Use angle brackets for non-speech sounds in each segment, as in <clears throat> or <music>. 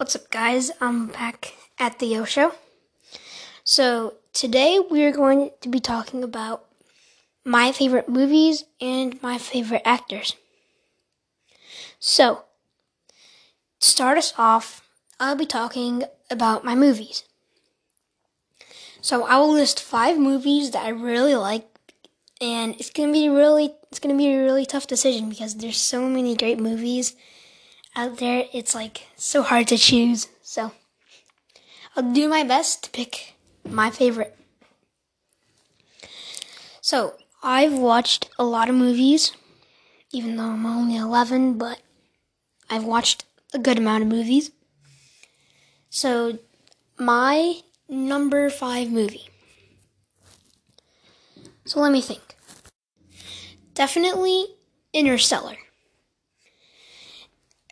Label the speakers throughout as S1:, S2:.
S1: What's up, guys? I'm back at the Yo Show. So, today we're going to be talking about my favorite movies and my favorite actors. So, to start us off, I'll be talking about my movies. So, I will list five movies that I really like, and it's gonna be really, it's gonna be a really tough decision because there's so many great movies out there, it's like so hard to choose. So I'll do my best to pick my favorite. So I've watched a lot of movies, even though I'm only 11, but I've watched a good amount of movies. So my number five movie. So let me think. Definitely Interstellar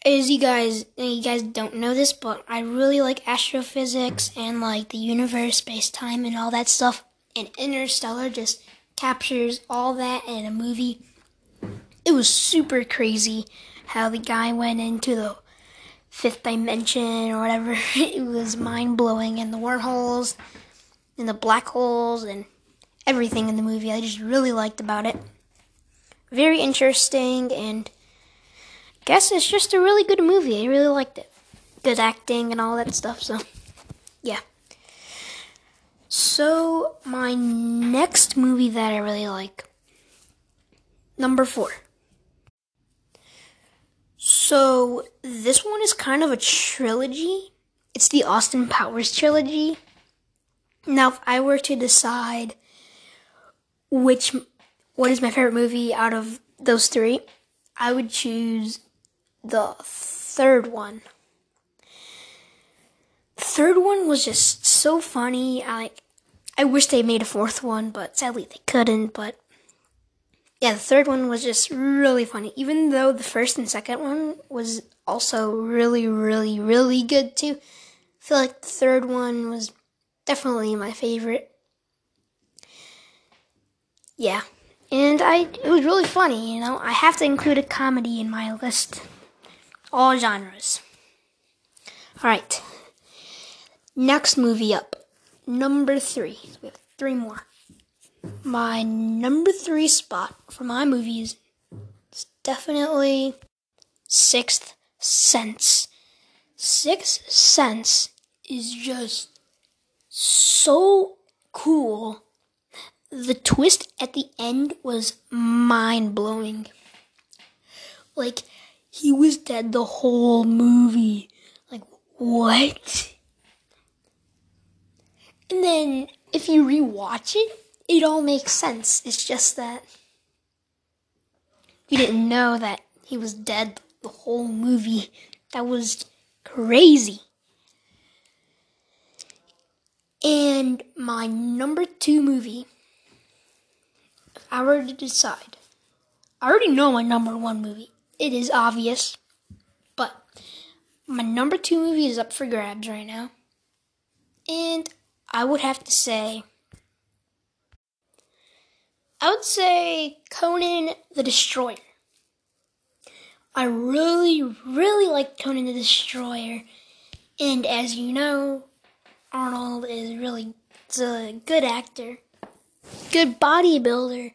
S1: as you guys you guys don't know this, but I really like astrophysics and like the universe, space time, and all that stuff. And Interstellar just captures all that in a movie. It was super crazy how the guy went into the fifth dimension or whatever. <laughs> It was mind blowing, and the wormholes, and the black holes, and everything in the movie. I just really liked about it. Very interesting and guess it's just a really good movie. I really liked it. Good acting and all that stuff. So, yeah. So, my next movie that I really like, number four. So, this one is kind of a trilogy. It's the Austin Powers trilogy. Now, if I were to decide which what is my favorite movie out of those three, I would choose the third one. The third one was just so funny. I like I wish they made a fourth one, but sadly they couldn't, but yeah, the third one was just really funny. Even though the first and second one was also really, really, really good too. I feel like the third one was definitely my favorite. Yeah. And I it was really funny, you know. I have to include a comedy in my list all genres. All right. Next movie up. Number three. We have three more. My number three spot for my movies is definitely Sixth Sense. Sixth Sense is just so cool. The twist at the end was mind blowing. Like, he was dead the whole movie. Like, what? And then if you rewatch it, it all makes sense. It's just that you didn't know that he was dead the whole movie. That was crazy. And my number two movie, if I were to decide, I already know my number one movie it is obvious. But my number two movie is up for grabs right now. And I would have to say, I would say Conan the Destroyer. I really, really like Conan the Destroyer. And as you know, Arnold is really a good actor, good bodybuilder,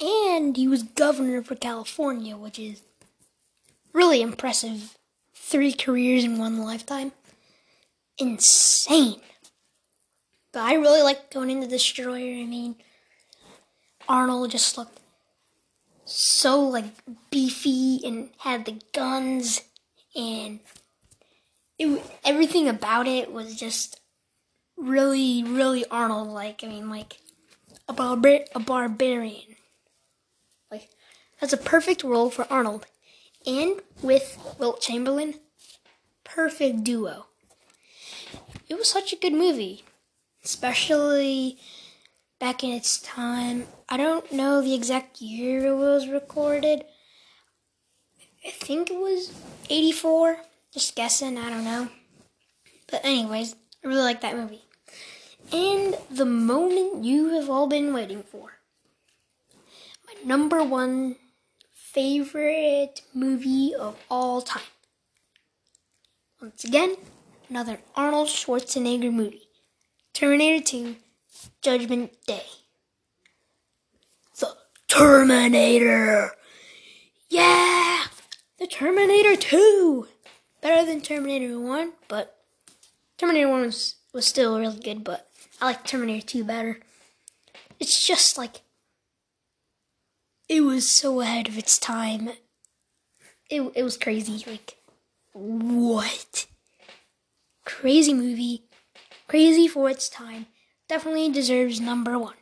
S1: and he was governor for California, which is really impressive. Three careers in one lifetime. Insane. But I really like Conan the Destroyer. I mean, Arnold just looked so like beefy and had the guns and it, everything about it was just really, really Arnold like. I mean, like a, barbar- a barbarian. Like, that's a perfect role for Arnold and with Wilt Chamberlain. Perfect duo. It was such a good movie, especially back in its time. I don't know the exact year it was recorded. I think it was 84. Just guessing, I don't know. But, anyways, I really like that movie. And the moment you have all been waiting for. My number one favorite movie of all time once again, another Arnold Schwarzenegger movie Terminator 2 Judgment Day. The Terminator! Yeah! The Terminator 2! Better than Terminator 1, but Terminator 1 was, was still really good, but I like Terminator 2 better. It's just like it was so ahead of its time. It it was crazy. Like what? Crazy movie. Crazy for its time. Definitely deserves number one.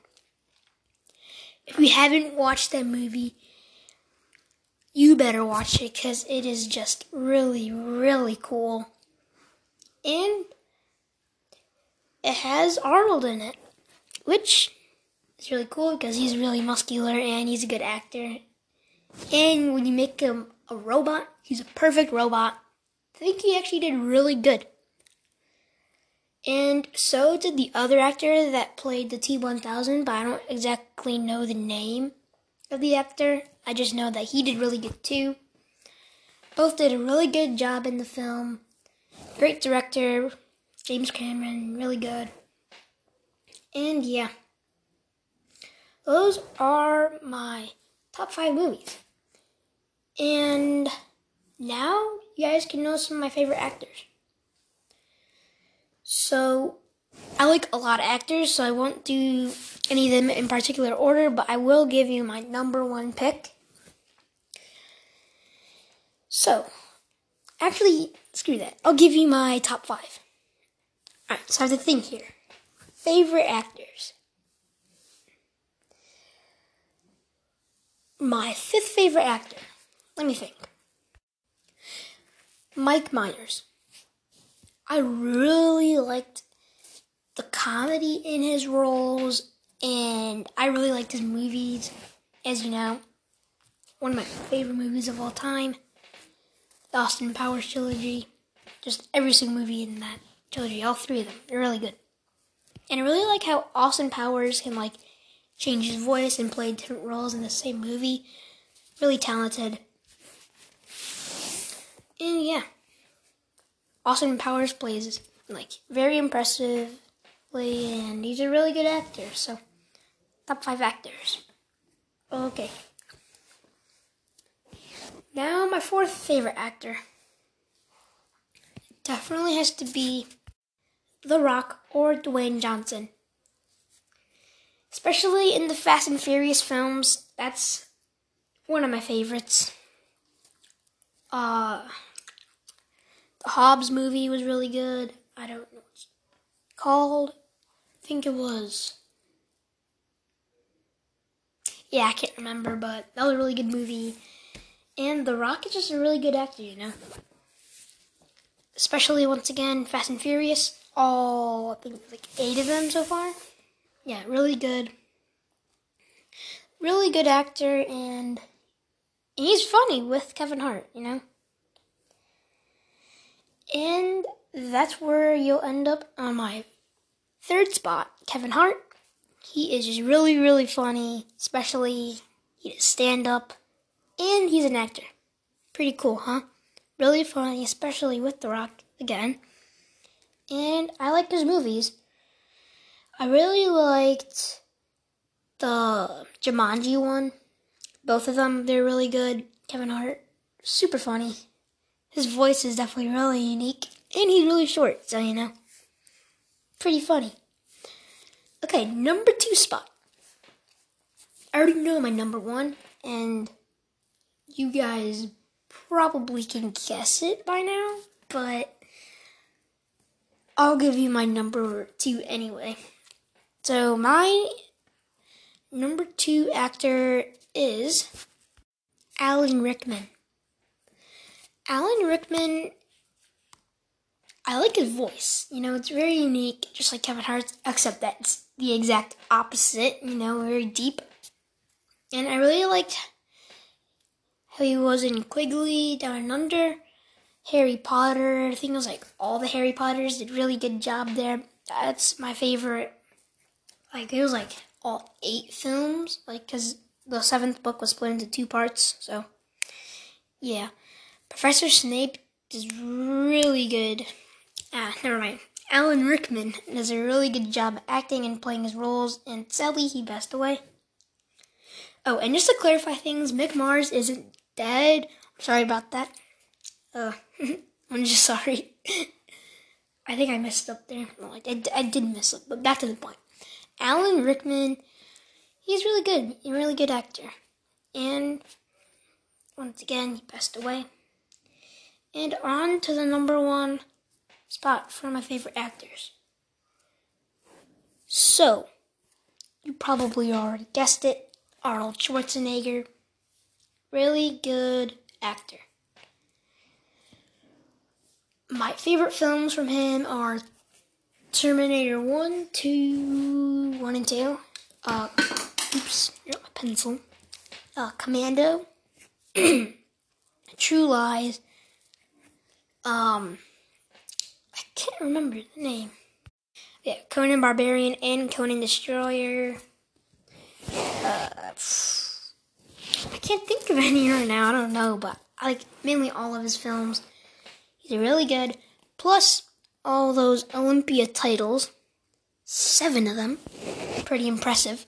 S1: If you haven't watched that movie, you better watch it because it is just really, really cool. And it has Arnold in it, which is really cool because he's really muscular and he's a good actor. And when you make him a robot, he's a perfect robot. I think he actually did really good. And so did the other actor that played the T 1000, but I don't exactly know the name of the actor. I just know that he did really good too. Both did a really good job in the film. Great director, James Cameron, really good. And yeah. Those are my top five movies. And now you guys can know some of my favorite actors. So I like a lot of actors, so I won't do any of them in particular order, but I will give you my number one pick. So, actually, screw that. I'll give you my top five. Alright, so I have to think here. Favorite actors. My fifth favorite actor. Let me think. Mike Myers. I really liked the comedy in his roles, and I really liked his movies. As you know, one of my favorite movies of all time, the Austin Powers trilogy. Just every single movie in that trilogy, all three of them, they're really good. And I really like how Austin Powers can like change his voice and played different roles in the same movie. Really talented. And yeah. Austin Powers plays like very impressively and he's a really good actor, so top five actors. Okay. Now my fourth favorite actor. Definitely has to be The Rock or Dwayne Johnson especially in the Fast and Furious films. That's one of my favorites. Uh, the Hobbs movie was really good. I don't know what it's called. I think it was. Yeah, I can't remember, but that was a really good movie. And The Rock is just a really good actor, you know. Especially once again, Fast and Furious. All I think like eight of them so far yeah, really good. Really good actor, and he's funny with Kevin Hart, you know? And that's where you'll end up on my third spot, Kevin Hart. He is just really, really funny, especially he does stand up, and he's an actor. Pretty cool, huh? Really funny, especially with The Rock again. And I like his movies. I really liked the Jumanji one. Both of them, they're really good. Kevin Hart, super funny. His voice is definitely really unique. And he's really short, so you know. Pretty funny. Okay, number two spot. I already know my number one, and you guys probably can guess it by now, but I'll give you my number two anyway. So my number two actor is Alan Rickman. Alan Rickman, I like his voice. You know, it's very unique, just like Kevin Hart's, except that it's the exact opposite, you know, very deep. And I really liked how he was in Quigley, Down and Under, Harry Potter. I think it was like all the Harry Potters did really good job there. That's my favorite like it was like all eight films, like because the seventh book was split into two parts. So yeah, Professor Snape does really good. Ah, never mind. Alan Rickman does a really good job acting and playing his roles, and sadly, he passed away. Oh, and just to clarify things, Mick Mars isn't dead. I'm sorry about that. Uh, <laughs> I'm just sorry. <laughs> I think I messed up there. No, I, I, I did mess up, but back to the point. Alan Rickman, he's really good. A really good actor. And once again, he passed away. And on to the number one spot for my favorite actors. So, you probably already guessed it Arnold Schwarzenegger. Really good actor. My favorite films from him are Terminator 1, 2, 1 and 2. Uh, oops, got my pencil. Uh, Commando. <clears throat> True Lies. Um, I can't remember the name. Yeah, Conan Barbarian and Conan Destroyer. Uh, I can't think of <laughs> any right now. I don't know, but I like mainly all of his films. He's really good. Plus, all those Olympia titles. Seven of them. Pretty impressive.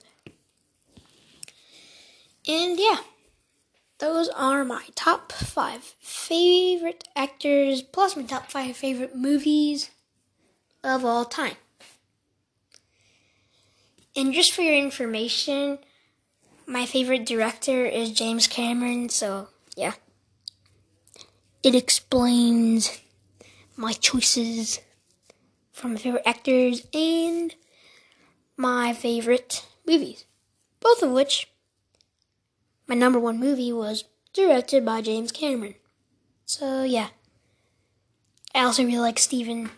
S1: And yeah, those are my top five favorite actors, plus my top five favorite movies of all time. And just for your information, my favorite director is James Cameron, so yeah it explains my choices from my favorite actors and my favorite movies. Both of which, my number one movie was directed by James Cameron. So yeah. I also really like Steven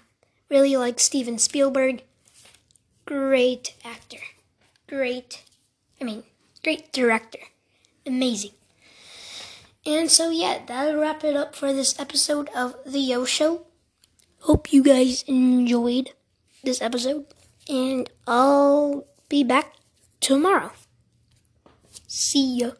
S1: really like Steven Spielberg. Great actor. Great I mean, great director. Amazing. And so, yeah, that'll wrap it up for this episode of The Yo Show. Hope you guys enjoyed this episode, and I'll be back tomorrow. See ya.